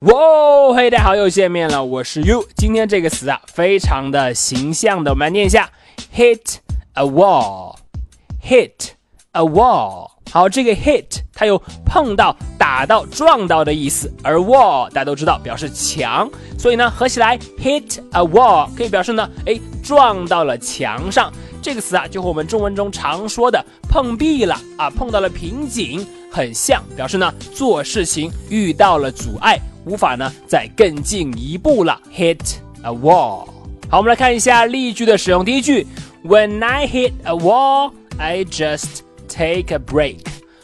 哇，嘿，大家好，又见面了，我是 You。今天这个词啊，非常的形象的，我们来念一下：hit a wall，hit a wall。好，这个 hit 它有碰到、打到、撞到的意思，而 wall 大家都知道表示墙，所以呢，合起来 hit a wall 可以表示呢，哎，撞到了墙上。这个词啊，就和我们中文中常说的碰壁了啊，碰到了瓶颈很像，表示呢做事情遇到了阻碍。无法呢再更进一步了，hit a wall。好，我们来看一下例句的使用。第一句，When I hit a wall, I just take a break。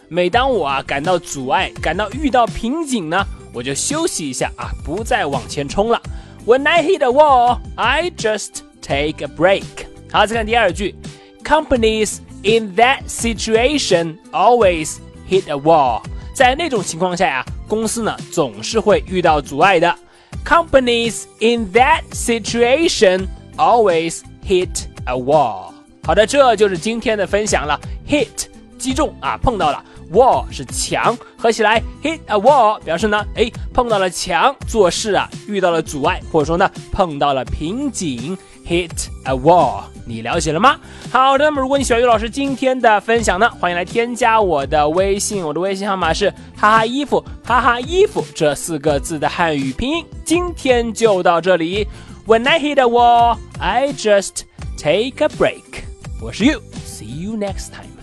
每当我啊感到阻碍，感到遇到瓶颈呢，我就休息一下啊，不再往前冲了。When I hit a wall, I just take a break。好，再看第二句，Companies in that situation always hit a wall。在那种情况下呀。 公司呢总是会遇到阻碍的。Companies in that situation always hit a wall。好的，这就是今天的分享了。Hit 击中啊，碰到了。Wall 是墙，合起来 hit a wall 表示呢，哎，碰到了墙，做事啊遇到了阻碍，或者说呢碰到了瓶颈。Hit a wall，你了解了吗？好的，那么如果你喜欢于老师今天的分享呢，欢迎来添加我的微信，我的微信号码是哈哈衣服哈哈衣服这四个字的汉语拼音。今天就到这里。When I hit a wall, I just take a break。我是 You，see you next time。